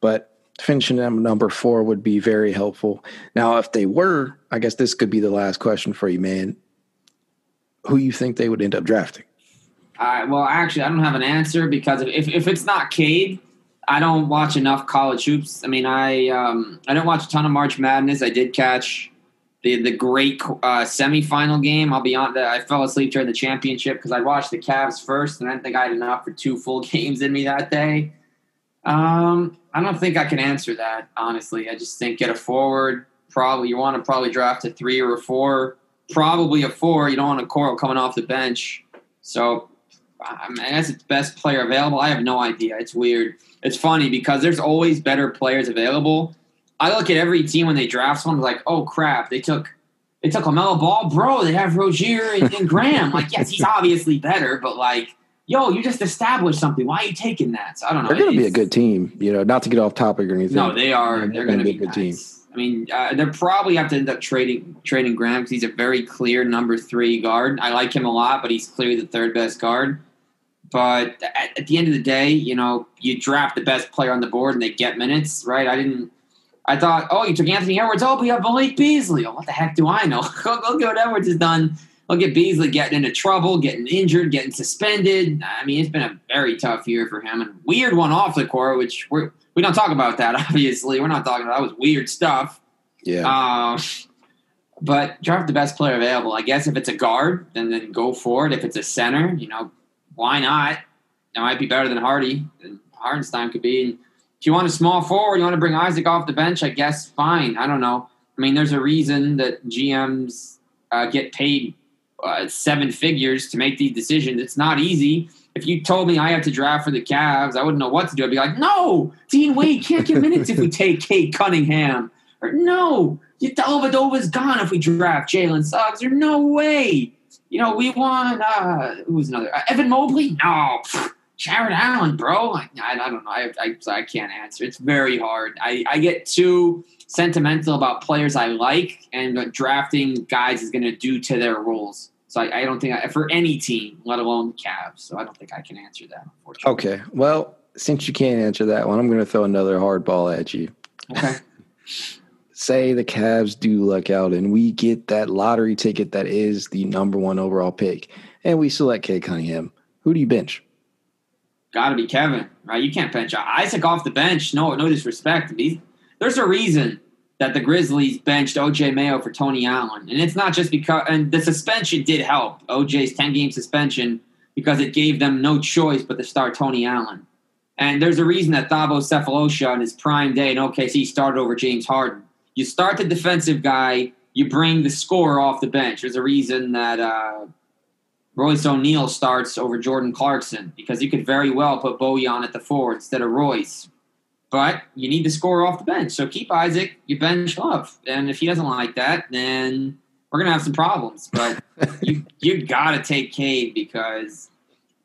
But finishing them number four would be very helpful. Now, if they were, I guess this could be the last question for you, man. Who you think they would end up drafting? Well, actually, I don't have an answer because if if it's not Cade, I don't watch enough college hoops. I mean, I um, I don't watch a ton of March Madness. I did catch the the great uh, semifinal game. I'll be on. The, I fell asleep during the championship because I watched the Cavs first, and I didn't think I had enough for two full games in me that day. Um, I don't think I can answer that honestly. I just think get a forward. Probably you want to probably draft a three or a four. Probably a four. You don't want a Coral coming off the bench. So I mean, guess it's best player available. I have no idea. It's weird. It's funny because there's always better players available I look at every team when they draft someone like, oh crap, they took they took LaMelo Ball, bro. They have Rozier and, and Graham. like, yes, he's obviously better, but like, yo, you just established something. Why are you taking that? So I don't know. They're going to be a good team. You know, not to get off topic or anything. No, they are. They're, they're going to be a good nice. team. I mean, uh, they probably have to end up trading trading Graham because he's a very clear number three guard. I like him a lot, but he's clearly the third best guard. But at, at the end of the day, you know, you draft the best player on the board and they get minutes, right? I didn't I thought, oh, you took Anthony Edwards. Oh, we have Malik Beasley. Oh, what the heck do I know? Look at what Edwards has done. Look at Beasley getting into trouble, getting injured, getting suspended. I mean, it's been a very tough year for him and weird one off the court, which we're we don't talk about that. Obviously, we're not talking about that was weird stuff. Yeah. Uh, but draft the best player available. I guess if it's a guard, then then go for it. If it's a center, you know, why not? It might be better than Hardy. Hartenstein could be. If you want a small forward, you want to bring Isaac off the bench, I guess fine. I don't know. I mean, there's a reason that GMs uh, get paid uh, seven figures to make these decisions. It's not easy. If you told me I have to draft for the Cavs, I wouldn't know what to do. I'd be like, no, Dean Wade can't get minutes if we take Cade Cunningham. Or no, Dellavedova's gone if we draft Jalen Suggs. Or no way. You know, we want, uh, who's another? Uh, Evan Mobley? No. Jarrett Allen, bro. I, I, don't know. I, I, I, can't answer. It's very hard. I, I get too sentimental about players I like, and drafting guys is going to do to their roles. So I, I don't think I, for any team, let alone the Cavs. So I don't think I can answer that. Unfortunately. Okay. Well, since you can't answer that one, I'm going to throw another hardball at you. Okay. Say the Cavs do luck out, and we get that lottery ticket that is the number one overall pick, and we select Cade Cunningham. Who do you bench? Got to be Kevin, right? You can't bench Isaac off the bench. No, no disrespect. He's, there's a reason that the Grizzlies benched OJ Mayo for Tony Allen, and it's not just because. And the suspension did help OJ's 10 game suspension because it gave them no choice but to start Tony Allen. And there's a reason that Thabo Sefolosha on his prime day in OKC started over James Harden. You start the defensive guy, you bring the scorer off the bench. There's a reason that uh, Royce O'Neale starts over Jordan Clarkson because you could very well put Bojan at the four instead of Royce. but you need to score off the bench. So keep Isaac, you bench Love. And if he doesn't like that, then we're gonna have some problems. But you you gotta take Cade because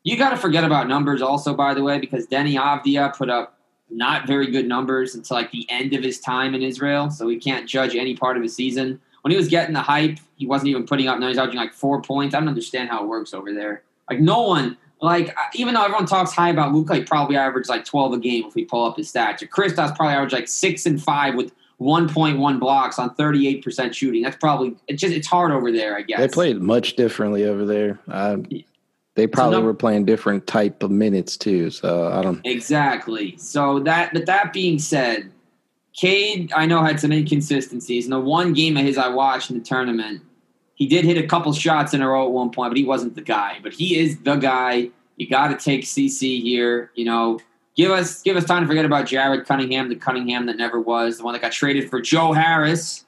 you gotta forget about numbers also, by the way, because Deni Avdija put up not very good numbers until like the end of his time in Israel. So we can't judge any part of his season. When he was getting the hype, he wasn't even putting up. Now he's averaging like four points. I don't understand how it works over there. Like no one like even though everyone talks high about Luka, he probably averaged like twelve a game if we pull up his stats. Or Kristaps probably averaged like six and five with one point one blocks on thirty eight percent shooting. That's probably it's just it's hard over there. I guess they played much differently over there. Uh, they probably so no, were playing different type of minutes too. So I don't exactly. So that but that being said, Cade I know had some inconsistencies. And the one game of his I watched in the tournament he did hit a couple shots in a row at one point, but he wasn't the guy. But he is the guy. You got to take CC here. You know, give us give us time to forget about Jared Cunningham, the Cunningham that never was, the one that got traded for Joe Harris.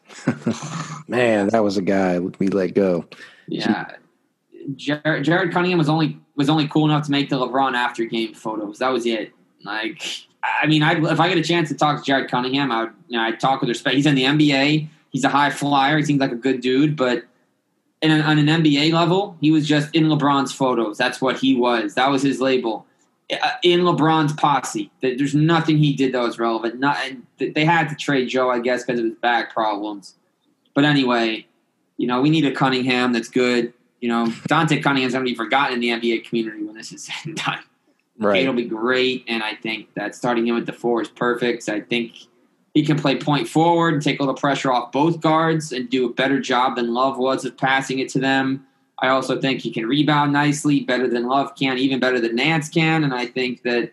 Man, that was a guy we let go. Yeah, Jared, Jared Cunningham was only was only cool enough to make the LeBron after game photos. That was it. Like, I mean, I'd, if I get a chance to talk to Jared Cunningham, I would you know, I'd talk with respect. He's in the NBA. He's a high flyer. He seems like a good dude, but in an, on an NBA level, he was just in LeBron's photos. That's what he was. That was his label. Uh, in LeBron's posse. There's nothing he did that was relevant. Not, they had to trade Joe, I guess, because of his back problems. But anyway, you know, we need a Cunningham that's good. You know, Dante Cunningham's going to be forgotten in the NBA community when this is done. Right. It'll be great, and I think that starting him at the four is perfect. I think he can play point forward and take all the pressure off both guards and do a better job than Love was of passing it to them. I also think he can rebound nicely, better than Love can, even better than Nance can. And I think that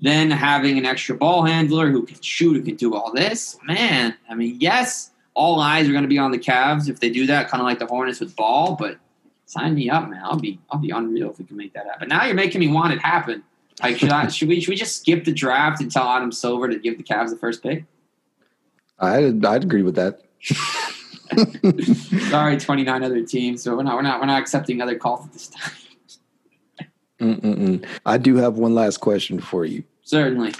then having an extra ball handler who can shoot, who can do all this, man, I mean, yes, all eyes are going to be on the Cavs if they do that, kind of like the Hornets with ball, but sign me up, man. I'll be I'll be unreal if we can make that happen. Now you're making me want it happen. Like, should, I, should we should we just skip the draft and tell Adam Silver to give the Cavs the first pick? I'd I'd agree with that. Sorry, twenty nine other teams. So we're not we're not we're not accepting other calls at this time. Mm-mm-mm. I do have one last question for you. Certainly.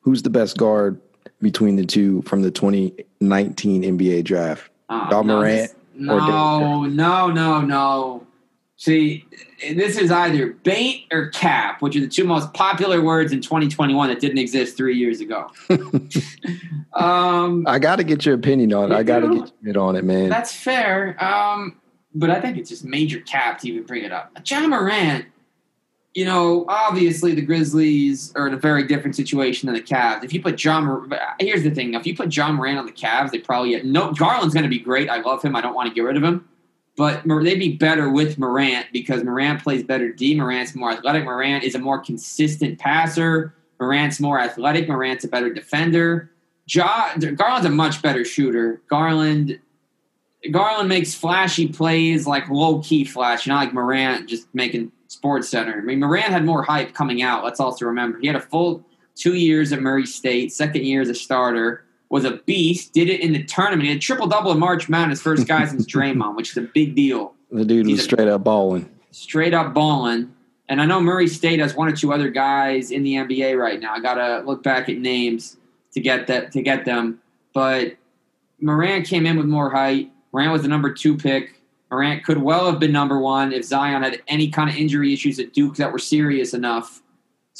Who's the best guard between the two from the 2019 NBA draft? Ah, oh, Ja Morant no, no, no, no, no. See, this is either bait or cap, which are the two most popular words in 2021 that didn't exist three years ago. um, I got to get your opinion on it. I got to get your on it, man. That's fair. Um, but I think it's just major cap to even bring it up. Ja Morant, you know, obviously the Grizzlies are in a very different situation than the Cavs. If you put John, here's the thing: if you put Ja Morant on the Cavs, they probably no. Garland's going to be great. I love him. I don't want to get rid of him but they'd be better with Morant because Morant plays better D. Morant's more athletic. Morant is a more consistent passer. Morant's more athletic. Morant's a better defender. Ja, Garland's a much better shooter. Garland Garland makes flashy plays, like low key flash, not like Morant just making Sports Center. I mean, Morant had more hype coming out. Let's also remember he had a full two years at Murray State, second year as a starter was a beast. Did it in the tournament. He had triple double in March Madness, first guy since Draymond, which is a big deal. The dude He's was straight up balling. Straight up balling. And I know Murray State has one or two other guys in the NBA right now. I gotta look back at names to get that to get them. But Morant came in with more height. Morant was the number two pick. Morant could well have been number one if Zion had any kind of injury issues at Duke that were serious enough.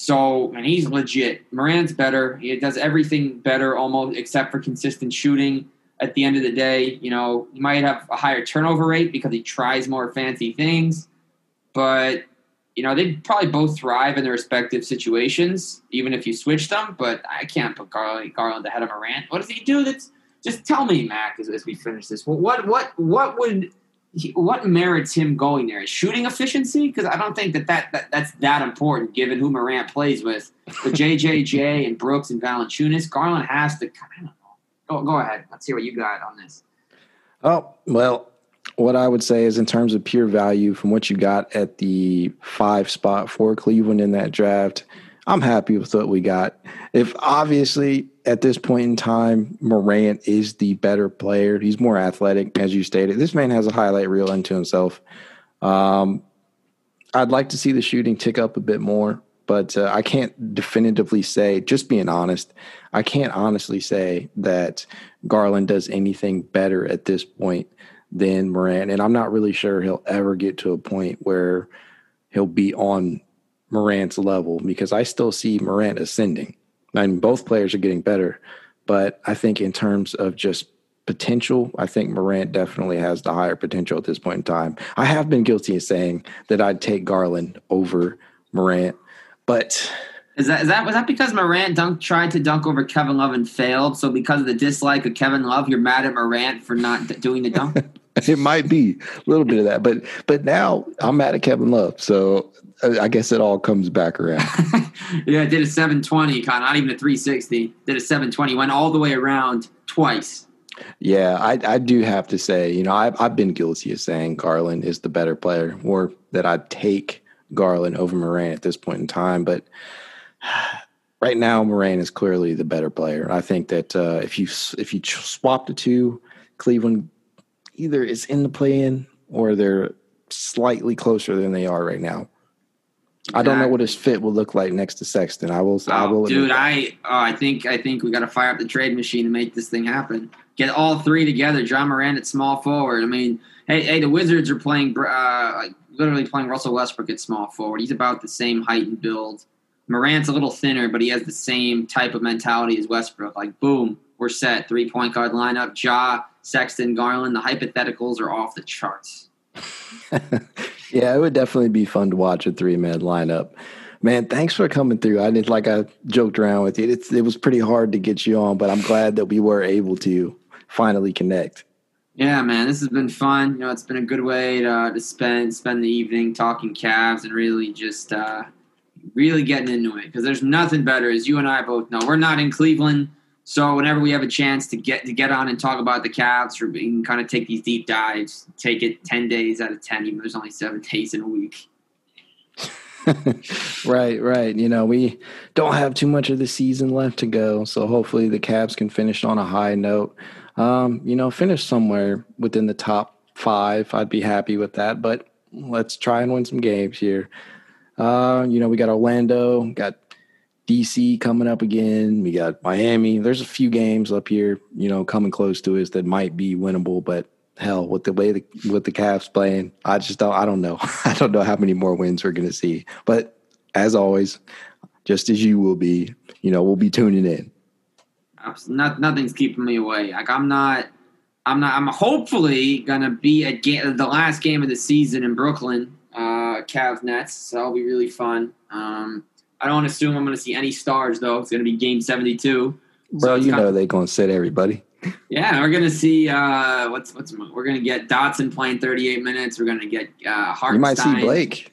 So, and he's legit. Morant's better. He does everything better almost except for consistent shooting. At the end of the day, you know, he might have a higher turnover rate because he tries more fancy things. But, you know, they'd probably both thrive in their respective situations, even if you switch them. But I can't put Garland, Garland ahead of Morant. What does he do that's just tell me, Mac, as, as we finish this. What what what would what merits him going there? Shooting efficiency? Because I don't think that, that, that that's that important given who Morant plays with. With JJJ and Brooks and Valanciunas, Garland has to. I don't know. Go, go ahead. Let's see what you got on this. Oh, well, what I would say is in terms of pure value from what you got at the five spot for Cleveland in that draft, I'm happy with what we got. If obviously at this point in time, Morant is the better player. He's more athletic, as you stated. This man has a highlight reel into himself. Um, I'd like to see the shooting tick up a bit more, but uh, I can't definitively say. Just being honest, I can't honestly say that Garland does anything better at this point than Morant, and I'm not really sure he'll ever get to a point where he'll be on Morant's level because I still see Morant ascending. I mean, both players are getting better, but I think in terms of just potential, I think Morant definitely has the higher potential at this point in time. I have been guilty of saying that I'd take Garland over Morant, but is that is that was that because Morant dunk tried to dunk over Kevin Love and failed? So because of the dislike of Kevin Love, you're mad at Morant for not doing the dunk. it might be a little bit of that, but but now I'm mad at Kevin Love, so I guess it all comes back around. yeah, I did a 720, kind not even a 360. Did a 720, went all the way around twice. Yeah, I, I do have to say, you know, I've, I've been guilty of saying Garland is the better player, or that I'd take Garland over Morant at this point in time. But right now, Morant is clearly the better player. I think that uh, if you if you swap the two, Cleveland either is in the play-in or they're slightly closer than they are right now. I don't know what his fit will look like next to Sexton. I will. Oh, I will. Dude, I oh, I think I think we got to fire up the trade machine and make this thing happen. Get all three together. Ja Morant at small forward. I mean, hey, hey, the Wizards are playing uh, like literally playing Russell Westbrook at small forward. He's about the same height and build. Morant's a little thinner, but he has the same type of mentality as Westbrook. Like, boom, we're set. Three point guard lineup. Ja, Sexton, Garland. The hypotheticals are off the charts. yeah, it would definitely be fun to watch a three man lineup. Man, thanks for coming through. I did like I joked around with you. It's, it was pretty hard to get you on, but I'm glad that we were able to finally connect. Yeah, man, this has been fun. You know, it's been a good way to, to spend spend the evening talking Cavs and really just uh, really getting into it because there's nothing better, as you and I both know. We're not in Cleveland, so whenever we have a chance to get to get on and talk about the Cavs, or we can kind of take these deep dives, take it ten days out of ten, even though there's only seven days in a week. right, right. You know, we don't have too much of the season left to go, so hopefully the Cavs can finish on a high note. Um, you know, finish somewhere within the top five. I'd be happy with that, but let's try and win some games here. Uh, you know, we got Orlando, got DC coming up again. We got Miami. There's a few games up here, you know, coming close to us that might be winnable, but hell, with the way the with the Cavs playing, I just don't I don't know. I don't know how many more wins we're gonna see. But as always, just as you will be, you know, we'll be tuning in. Not, nothing's keeping me away. Like I'm not I'm not I'm hopefully gonna be at the last game of the season in Brooklyn uh, Cavs Nets. So that'll be really fun. Um, I don't assume I'm going to see any stars though. It's going to be Game 72. Bro, you know they're going to sit everybody. Yeah, we're going to see uh, what's what's we're going to get Dotson playing 38 minutes. We're going to get uh, Hartenstein. You might see Blake.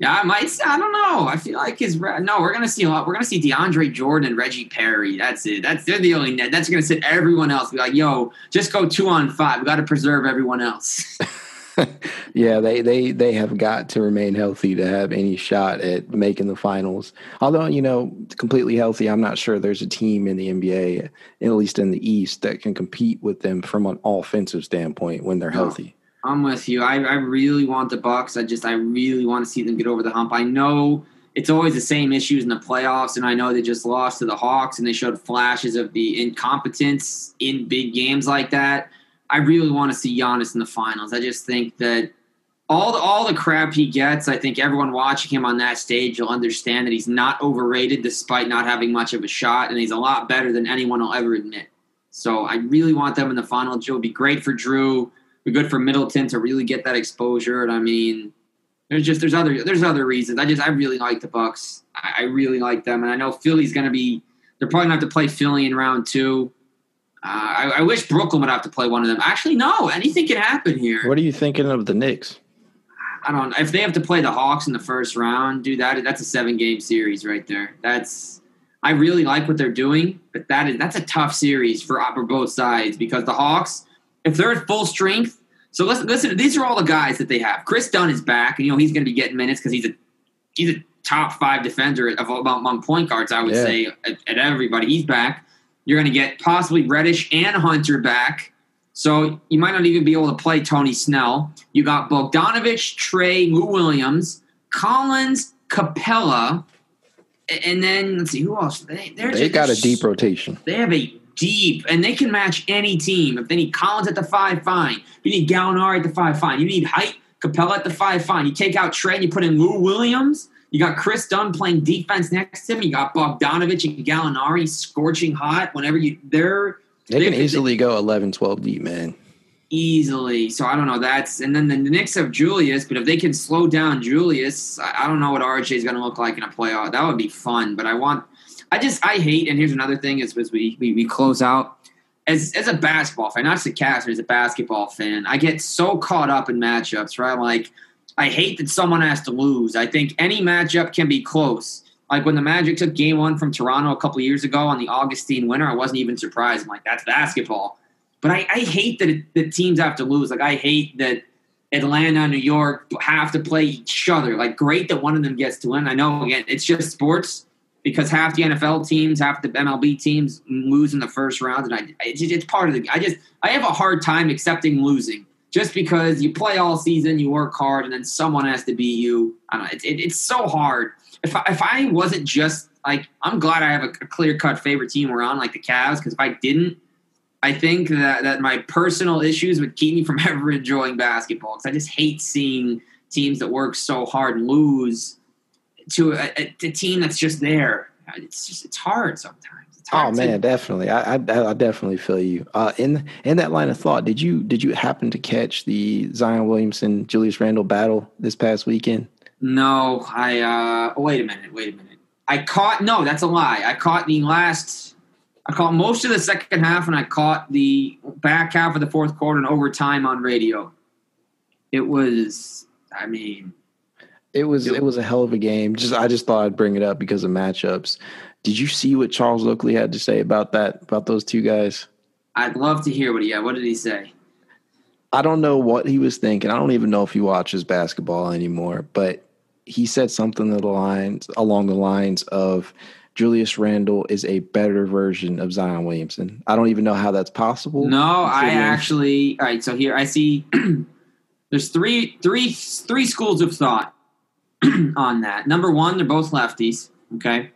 Yeah, I might. I don't know. I feel like his no. We're gonna see a lot. We're gonna see DeAndre Jordan and Reggie Perry. That's it. That's they're the only net. That's gonna sit everyone else. Be like, yo, just go two on five. We got to preserve everyone else. yeah, they they they have got to remain healthy to have any shot at making the finals. Although you know, completely healthy, I'm not sure there's a team in the NBA, at least in the East, that can compete with them from an offensive standpoint when they're no, healthy. I'm with you. I, I really want the Bucks. I just I really want to see them get over the hump. I know it's always the same issues in the playoffs, and I know they just lost to the Hawks, and they showed flashes of the incompetence in big games like that. I really want to see Giannis in the finals. I just think that all the, all the crap he gets, I think everyone watching him on that stage will understand that he's not overrated despite not having much of a shot, and he's a lot better than anyone will ever admit. So I really want them in the final. It would be great for Drew. Be good for Middleton to really get that exposure. And I mean, there's just there's other there's other reasons. I just I really like the Bucks. I, I really like them, and I know Philly's going to be. They're probably going to have to play Philly in round two. Uh, I, I, wish Brooklyn would have to play one of them. Actually, no. Anything can happen here. What are you thinking of the Knicks? I don't. Know. If they have to play the Hawks in the first round, do that. That's a seven game series right there. That's. I really like what they're doing, but that is that's a tough series for for both sides because the Hawks, if they're at full strength. So listen, listen. These are all the guys that they have. Chris Dunn is back, and you know he's going to be getting minutes because he's a he's a top five defender of among point guards. I would yeah. say at, at everybody. He's back. You're going to get possibly Reddish and Hunter back. So you might not even be able to play Tony Snell. You got Bogdanovich, Trae, Lou Williams, Collins, Capela, and then let's see who else. They they're They just, got a deep rotation. They have a deep, and they can match any team. If they need Collins at the five, fine. If you need Gallinari at the five, fine. You need height, Capela at the five, fine. You take out Trae and you put in Lou Williams. You got Chris Dunn playing defense next to him. You got Bogdanovich and Gallinari scorching hot whenever you they're They can They- easily go 11, 12 deep, man. easily. So I don't know. That's and then the Knicks have Julius, but if they can slow down Julius, I, I don't know what RJ is going to look like in a playoff. That would be fun. But I want, I just I hate. And here's another thing: is as we we, we close out. As, as a basketball fan, not just a caster, as a basketball fan, I get so caught up in matchups, right? Like, I hate that someone has to lose. I think any matchup can be close. Like when the Magic took game one from Toronto a couple years ago on the Augustin winner, I wasn't even surprised. I'm like, that's basketball. But I, I hate that, it, that teams have to lose. Like I hate that Atlanta, New York have to play each other. Like great that one of them gets to win. I know again it's just sports because half the NFL teams, half the MLB teams lose in the first round, and I it's, it's part of the. I just I have a hard time accepting losing just because you play all season, you work hard, and then someone has to beat you. I don't know. It, it, it's so hard. If I, if I wasn't just like I'm glad I have a, a clear cut favorite team we're on, like the Cavs, because if I didn't, I think that, that my personal issues would keep me from ever enjoying basketball because I just hate seeing teams that work so hard lose to a, a, a team that's just there. It's just it's hard sometimes. Oh hard to- man, definitely. I, I I definitely feel you. Uh, in in that line of thought, did you did you happen to catch the Zion Williamson Julius Randle battle this past weekend? No, I uh oh, wait a minute, wait a minute. I caught no, that's a lie. I caught the last I caught most of the second half and I caught the back half of the fourth quarter and overtime on radio. It was I mean, It was it was a hell of a game. Just I just thought I'd bring it up because of matchups. Did you see what Charles Oakley had to say about that about those two guys? I'd love to hear what he had. What did he say? I don't know what he was thinking. I don't even know if he watches basketball anymore, but he said something the lines along the lines of Julius Randle is a better version of Zion Williamson. I don't even know how that's possible. No, I actually. All right, so here I see. there's three, three, three schools of thought on that. Number one, they're both lefties. Okay.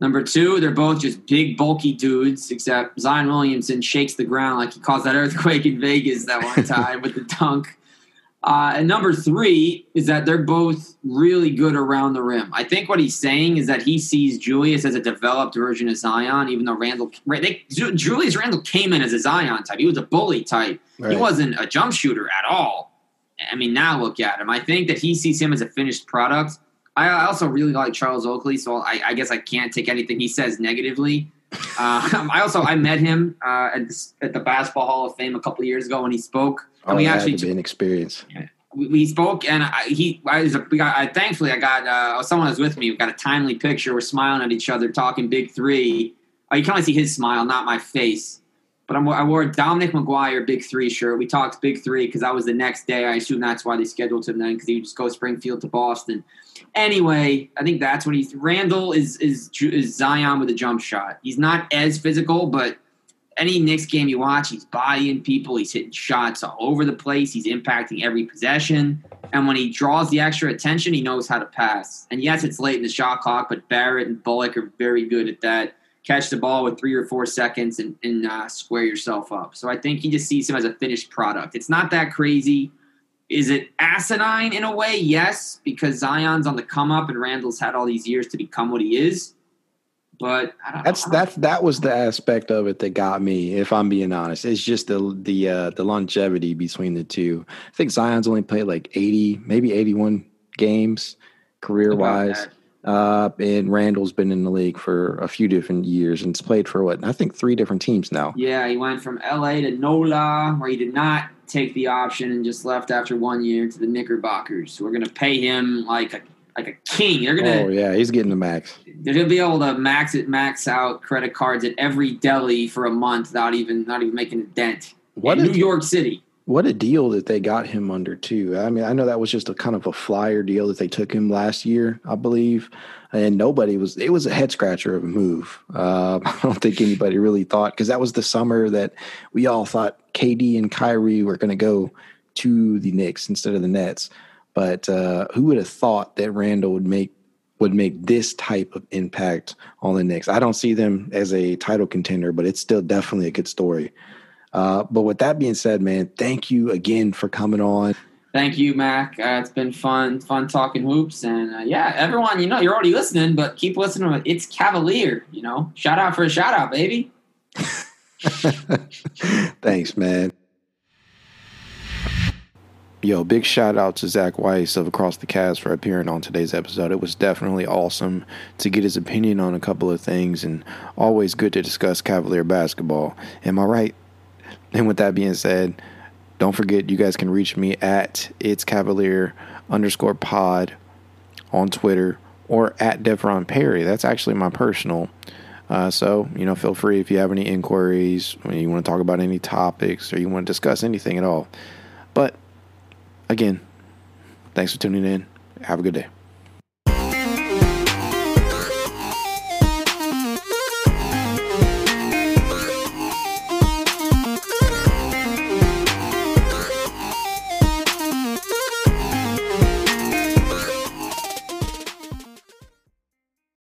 Number two, they're both just big, bulky dudes. Except Zion Williamson shakes the ground like he caused that earthquake in Vegas that one time with the dunk. Uh, and number three is that they're both really good around the rim. I think what he's saying is that he sees Julius as a developed version of Zion, even though Randle, they, Julius Randle came in as a Zion type. He was a bully type. He wasn't a jump shooter at all. I mean, now look at him. I think that he sees him as a finished product. I also really like Charles Oakley, so I, I guess I can't take anything he says negatively. Uh, I also I met him uh, at, the, at the Basketball Hall of Fame a couple of years ago when he spoke. Oh, And we actually had to be an experience. we, we spoke, and I, he, I was, we got, I, thankfully, I got uh, someone was with me. We got a timely picture. We're smiling at each other, talking big three. Uh, you can only see his smile, not my face. But I'm, I wore a Dominic McGuire big three shirt. We talked big three because that was the next day. I assume that's why they scheduled him then because he would just go Springfield to Boston. Anyway, I think that's what he's. Randle is is is Zion with a jump shot. He's not as physical, but any Knicks game you watch, he's bodying people. He's hitting shots all over the place. He's impacting every possession. And when he draws the extra attention, he knows how to pass. And yes, it's late in the shot clock, but Barrett and Bullock are very good at that. Catch the ball with three or four seconds and, and uh, square yourself up. So I think he just sees him as a finished product. It's not that crazy. Is it asinine in a way? Yes, because Zion's on the come up and Randle's had all these years to become what he is. But I don't That's know. that's that was the aspect of it that got me, if I'm being honest. It's just the the uh, the longevity between the two. I think Zion's only played like 80, maybe 81 games career wise. That. Uh, and Randle's been in the league for a few different years and it's played for what I think three different teams now. Yeah, he went from LA to NOLA, where he did not take the option and just left after one year to the Knickerbockers. So we're gonna pay him like a like a king. They're gonna Oh yeah, he's getting the max. they're gonna be able to max it max out credit cards at every deli for a month without even not even making a dent. What in New York City. What a deal that they got him under too. I mean, I know that was just a kind of a flyer deal that they took him last year, I believe, and nobody was. It was a head scratcher of a move. Uh, I don't think anybody really thought because that was the summer that we all thought KD and Kyrie were going to go to the Knicks instead of the Nets. But uh, who would have thought that Randle would make would make this type of impact on the Knicks. I don't see them as a title contender, but it's still definitely a good story. Uh, but with that being said, man, thank you again for coming on. Thank you, Mac. Uh, it's been fun, fun talking hoops, and uh, yeah, everyone, you know, you're already listening, but keep listening. It's Cavalier, you know. Shout out for a shout out, baby. Thanks, man. Yo, big shout out to Zach Weiss of Across the Cast for appearing on today's episode. It was definitely awesome to get his opinion on a couple of things and always good to discuss Cavalier basketball. Am I right? And with that being said, don't forget you guys can reach me at it's Cavalier underscore pod on Twitter or at Devron Perry. That's actually my personal. Uh, so, you know, feel free if you have any inquiries, you want to talk about any topics, or you want to discuss anything at all. But again, thanks for tuning in. Have a good day.